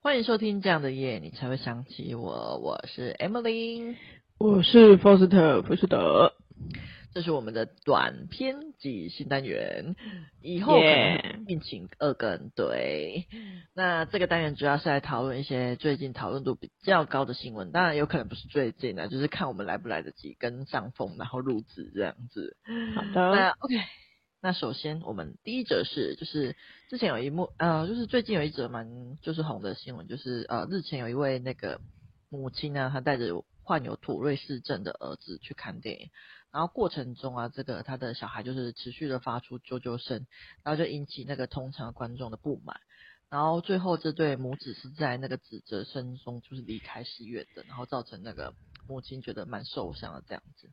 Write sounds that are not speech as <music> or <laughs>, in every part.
欢迎收听这样的夜，你才会想起我。我是 Emily，我是 Foster 福斯德。这是我们的短篇集新单元，以后可能聘请二更。对，那这个单元主要是来讨论一些最近讨论度比较高的新闻，当然有可能不是最近的，就是看我们来不来得及跟上风，然后录制这样子。好的，那 OK。那首先，我们第一则是，就是之前有一幕，呃，就是最近有一则蛮就是红的新闻，就是呃，日前有一位那个母亲呢，她带着患有妥瑞氏症的儿子去看电影，然后过程中啊，这个他的小孩就是持续的发出啾啾声，然后就引起那个通常观众的不满，然后最后这对母子是在那个指责声中就是离开戏院的，然后造成那个母亲觉得蛮受伤的这样子。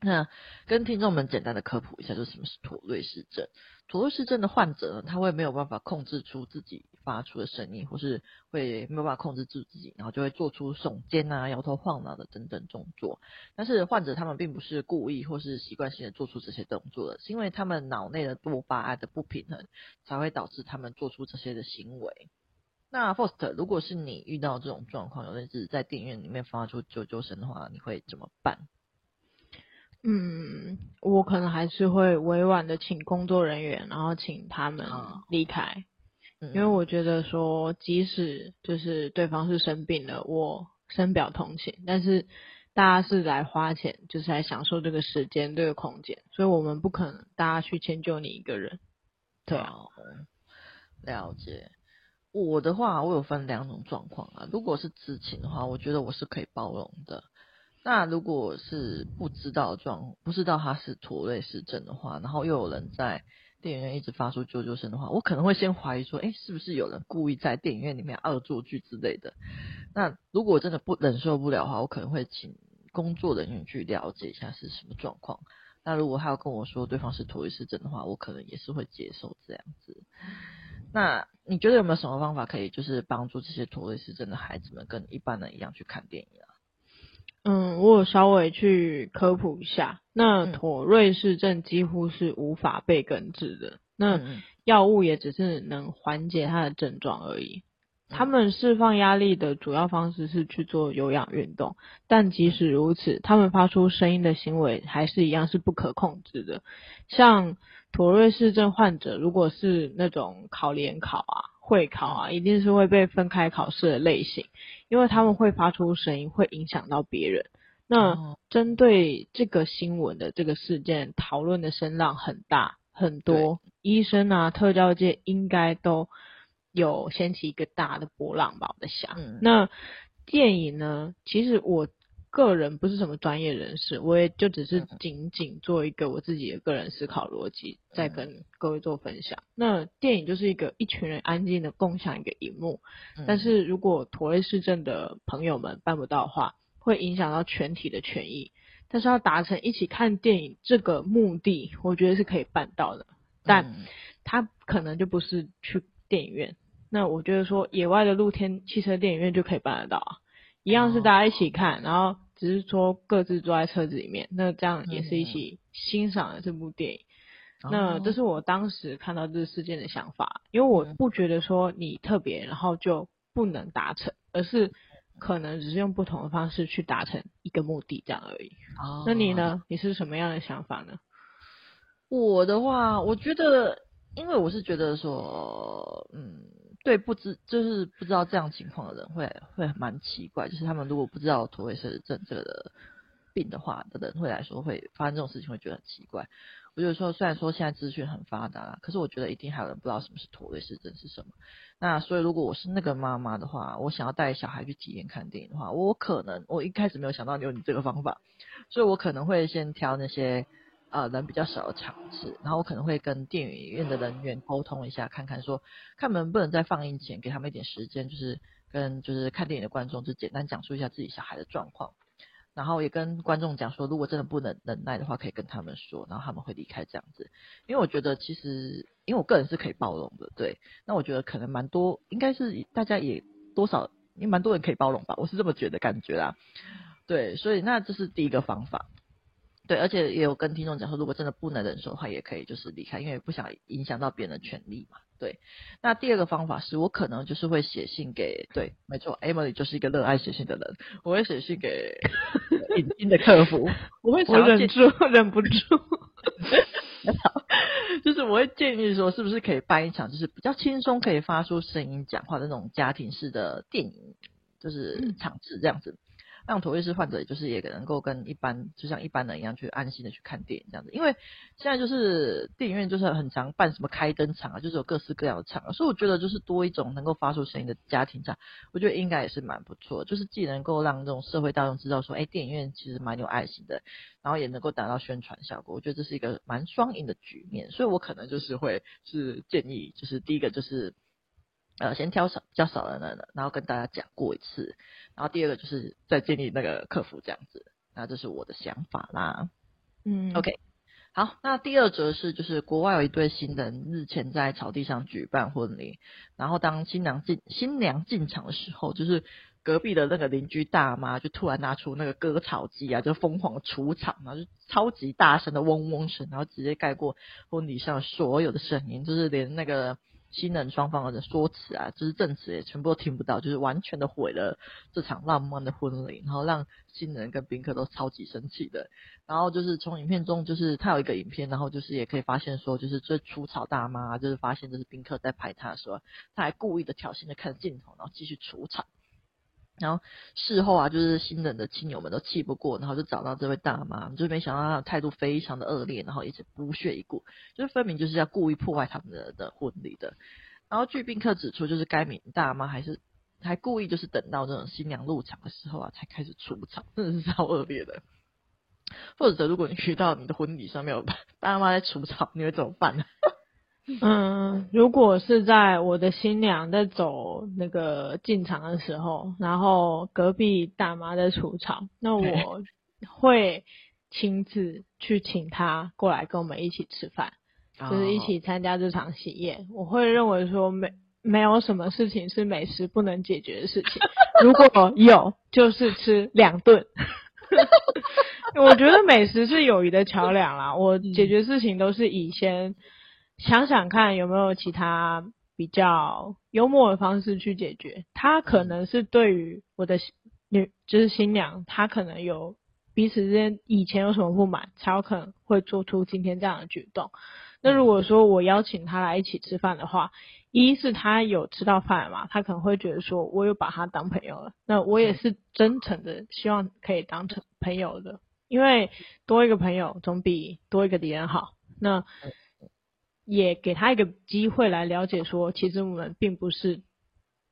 那跟听众们简单的科普一下，就是什么是妥瑞氏症。妥瑞氏症的患者呢，他会没有办法控制出自己发出的声音，或是会没有办法控制住自己，然后就会做出耸肩啊、摇头晃脑的等等动作。但是患者他们并不是故意或是习惯性的做出这些动作的，是因为他们脑内的多巴胺的不平衡，才会导致他们做出这些的行为。那 Faust，如果是你遇到这种状况，有类似在电影院里面发出啾啾声的话，你会怎么办？嗯，我可能还是会委婉的请工作人员，然后请他们离开，嗯，因为我觉得说，即使就是对方是生病了，我深表同情，但是大家是来花钱，就是来享受这个时间、这个空间，所以我们不可能大家去迁就你一个人。对啊，了解。我的话，我有分两种状况啊，如果是知情的话，我觉得我是可以包容的。那如果是不知道状，不知道他是妥瑞氏症的话，然后又有人在电影院一直发出啾啾声的话，我可能会先怀疑说，诶，是不是有人故意在电影院里面恶作剧之类的？那如果我真的不忍受不了的话，我可能会请工作人员去了解一下是什么状况。那如果他要跟我说对方是妥瑞氏症的话，我可能也是会接受这样子。那你觉得有没有什么方法可以就是帮助这些妥瑞氏症的孩子们跟一般人一样去看电影啊？嗯，我有稍微去科普一下，那妥瑞氏症几乎是无法被根治的，那药物也只是能缓解它的症状而已。他们释放压力的主要方式是去做有氧运动，但即使如此，他们发出声音的行为还是一样是不可控制的。像妥瑞氏症患者，如果是那种考联考啊、会考啊，一定是会被分开考试的类型。因为他们会发出声音，会影响到别人。那针对这个新闻的这个事件，讨论的声浪很大很多，医生啊、特教界应该都有掀起一个大的波浪吧？我在想，嗯、那电影呢？其实我。个人不是什么专业人士，我也就只是仅仅做一个我自己的个人思考逻辑，在跟各位做分享。那电影就是一个一群人安静的共享一个荧幕，但是如果妥瑞市政的朋友们办不到的话，会影响到全体的权益。但是要达成一起看电影这个目的，我觉得是可以办到的，但他可能就不是去电影院。那我觉得说野外的露天汽车电影院就可以办得到啊。一样是大家一起看，然后只是说各自坐在车子里面，那这样也是一起欣赏了这部电影。嗯。那这是我当时看到这个事件的想法，因为我不觉得说你特别，然后就不能达成，而是可能只是用不同的方式去达成一个目的这样而已。哦。那你呢？你是什么样的想法呢？我的话，我觉得，因为我是觉得说，嗯。对，不知就是不知道这样情况的人会会蛮奇怪，就是他们如果不知道驼背氏症这个病的话的人会来说会发生这种事情会觉得很奇怪。我就说，虽然说现在资讯很发达，可是我觉得一定还有人不知道什么是驼背氏症是什么。那所以如果我是那个妈妈的话，我想要带小孩去体验看电影的话，我可能我一开始没有想到有你这个方法，所以我可能会先挑那些。呃，人比较少的场次，然后我可能会跟电影院的人员沟通一下，看看说，看能不能在放映前给他们一点时间，就是跟就是看电影的观众就简单讲述一下自己小孩的状况，然后也跟观众讲说，如果真的不能忍耐的话，可以跟他们说，然后他们会离开这样子。因为我觉得其实，因为我个人是可以包容的，对，那我觉得可能蛮多，应该是大家也多少也蛮多人可以包容吧，我是这么觉得感觉啦，对，所以那这是第一个方法。对，而且也有跟听众讲说，如果真的不能忍受的话，也可以就是离开，因为不想影响到别人的权利嘛。对，那第二个方法是我可能就是会写信给，对，没错，Emily 就是一个热爱写信的人，我会写信给 <laughs> 影音的客服，<laughs> 我会想忍住，忍不住，<laughs> 就是我会建议说，是不是可以办一场就是比较轻松，可以发出声音讲话的那种家庭式的电影，就是场次这样子。让妥瑞氏患者，就是也能够跟一般，就像一般人一样，去安心的去看电影这样子。因为现在就是电影院就是很常办什么开灯场啊，就是有各式各样的场，所以我觉得就是多一种能够发出声音的家庭场，我觉得应该也是蛮不错。就是既能够让这种社会大众知道说，哎，电影院其实蛮有爱心的，然后也能够达到宣传效果。我觉得这是一个蛮双赢的局面，所以我可能就是会是建议，就是第一个就是。呃，先挑少比较少的人，然后跟大家讲过一次，然后第二个就是再建立那个客服这样子，那这是我的想法啦。嗯，OK，好，那第二则是就是国外有一对新人日前在草地上举办婚礼，然后当新娘进新娘进场的时候，就是隔壁的那个邻居大妈就突然拿出那个割草机啊，就疯狂除草，然后就超级大声的嗡嗡声，然后直接盖过婚礼上所有的声音，就是连那个。新人双方的说辞啊，就是证词也全部都听不到，就是完全的毁了这场浪漫的婚礼，然后让新人跟宾客都超级生气的。然后就是从影片中，就是他有一个影片，然后就是也可以发现说，就是这除草大妈，就是发现就是宾客在拍他的时候，他还故意的挑衅的看着镜头，然后继续除草。然后事后啊，就是新人的亲友们都气不过，然后就找到这位大妈，就没想到她的态度非常的恶劣，然后一直不屑一顾，就是分明就是要故意破坏他们的的婚礼的。然后据宾客指出，就是该名大妈还是还故意就是等到这种新娘入场的时候啊，才开始除草，真的是超恶劣的。或者如果你遇到你的婚礼上面有大妈在除草，你会怎么办呢？嗯，如果是在我的新娘在走那个进场的时候，然后隔壁大妈在除草，那我会亲自去请她过来跟我们一起吃饭，就是一起参加这场喜宴。我会认为说没没有什么事情是美食不能解决的事情，<laughs> 如果有就是吃两顿。<laughs> 我觉得美食是友谊的桥梁啦，我解决事情都是以先。想想看有没有其他比较幽默的方式去解决。他可能是对于我的女，就是新娘，她可能有彼此之间以前有什么不满，才有可能会做出今天这样的举动。那如果说我邀请他来一起吃饭的话，一是他有吃到饭嘛，他可能会觉得说我有把他当朋友了。那我也是真诚的希望可以当成朋友的，因为多一个朋友总比多一个敌人好。那。也给他一个机会来了解，说其实我们并不是，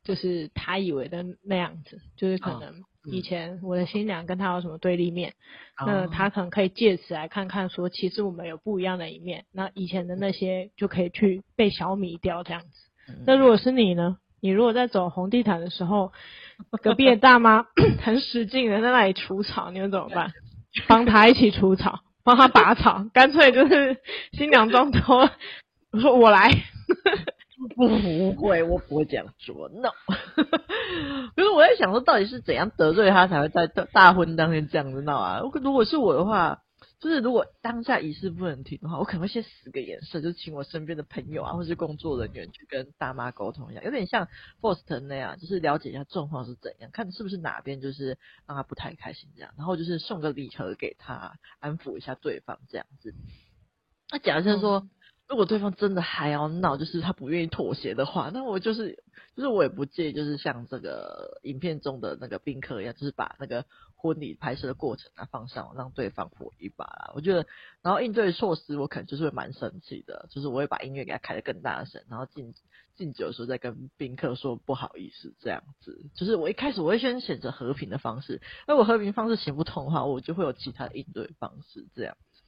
就是他以为的那样子，就是可能以前我的新娘跟他有什么对立面，哦、那他可能可以借此来看看，说其实我们有不一样的一面，那以前的那些就可以去被消弭掉这样子。嗯、那如果是你呢？你如果在走红地毯的时候，<laughs> 隔壁的大妈 <coughs> 很使劲的在那里除草，你们怎么办？帮他一起除草，帮他拔草，干脆就是新娘妆脱。我说我来，<laughs> 不会，我不会这样说。<laughs> No，可是我在想说，到底是怎样得罪他才会在大婚当天这样子闹啊？如果是我的话，就是如果当下仪式不能停的话，我可能会先使个眼色，就请我身边的朋友啊，或是工作人员去跟大妈沟通一下，有点像 Faust 那样，就是了解一下状况是怎样，看是不是哪边就是让他不太开心这样，然后就是送个礼盒给他，安抚一下对方这样子。那假设说。嗯如果对方真的还要闹，就是他不愿意妥协的话，那我就是，就是我也不介意，就是像这个影片中的那个宾客一样，就是把那个婚礼拍摄的过程啊放上，让对方火一把啦。我觉得，然后应对措施，我可能就是会蛮生气的，就是我会把音乐给他开得更大声，然后敬敬酒的时候再跟宾客说不好意思这样子。就是我一开始我会先选择和平的方式，那我和平方式行不通的话，我就会有其他的应对方式这样子。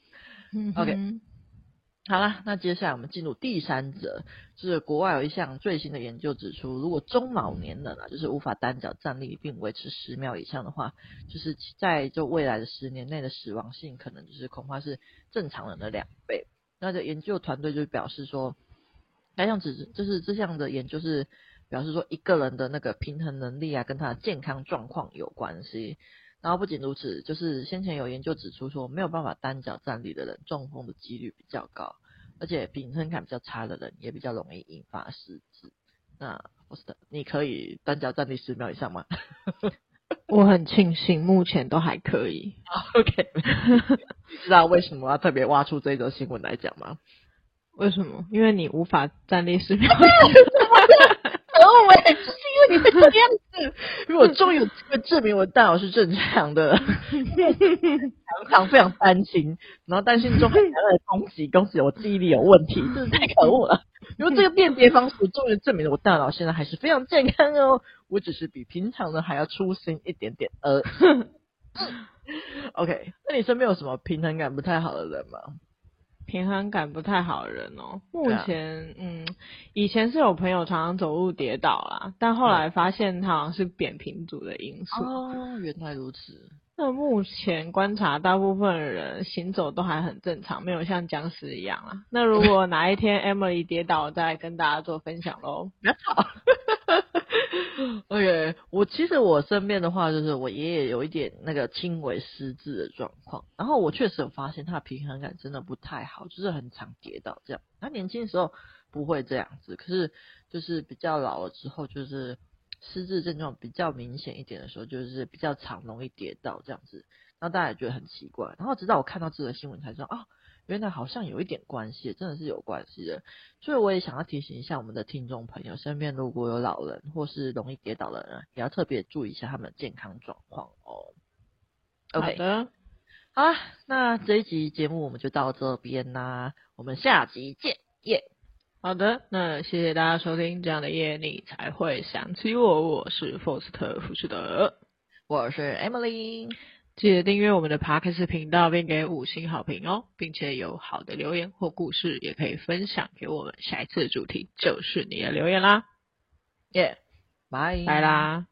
嗯，OK。好了，那接下来我们进入第三则，就是国外有一项最新的研究指出，如果中老年人啊，就是无法单脚站立并维持十秒以上的话，就是在就未来的十年内的死亡性可能就是恐怕是正常人的两倍。那这研究团队就表示说，该项指就是这项的研究是表示说，一个人的那个平衡能力啊，跟他的健康状况有关系。然后不仅如此，就是先前有研究指出说，没有办法单脚站立的人中风的几率比较高。而且平衡感比较差的人也比较容易引发失智。那我是的，你可以单脚站立十秒以上吗？<laughs> 我很庆幸目前都还可以。OK，你 <laughs> 知道为什么要特别挖出这则新闻来讲吗？为什么？因为你无法站立十秒。<laughs> 哦，我也你会这样子，我终于有机会证明我的大脑是正常的，<laughs> 常常非常担心，然后担心中还来了攻击，恭喜我记忆力有问题，真是太可恶了。因为这个辨别方式终于证明了我大脑现在还是非常健康哦，我只是比平常的还要粗心一点点而已。<laughs> OK，那你身边有什么平衡感不太好的人吗？平衡感不太好的人哦，目前嗯，以前是有朋友常常走路跌倒啦，但后来发现他好像是扁平足的因素。哦，原来如此。那目前观察，大部分人行走都还很正常，没有像僵尸一样啊。那如果哪一天 Emily 跌倒，再跟大家做分享喽。不要吵。其实我身边的话，就是我爷爷有一点那个轻微失智的状况，然后我确实有发现他的平衡感真的不太好，就是很常跌倒这样。他年轻的时候不会这样子，可是就是比较老了之后，就是。失智症状比较明显一点的时候，就是比较常容易跌倒这样子，然后大家也觉得很奇怪。然后直到我看到这个新闻才知道，啊，原来好像有一点关系，真的是有关系的。所以我也想要提醒一下我们的听众朋友，身边如果有老人或是容易跌倒的人，也要特别注意一下他们的健康状况哦。OK，好的，好啦，那这一集节目我们就到这边啦，我们下集见，耶、yeah!。好的，那谢谢大家收听这样的夜，你才会想起我。我是福斯特·福士德，我是 Emily。记得订阅我们的 Podcast 频道，并给五星好评哦，并且有好的留言或故事，也可以分享给我们。下一次的主题就是你的留言啦。耶，拜拜啦。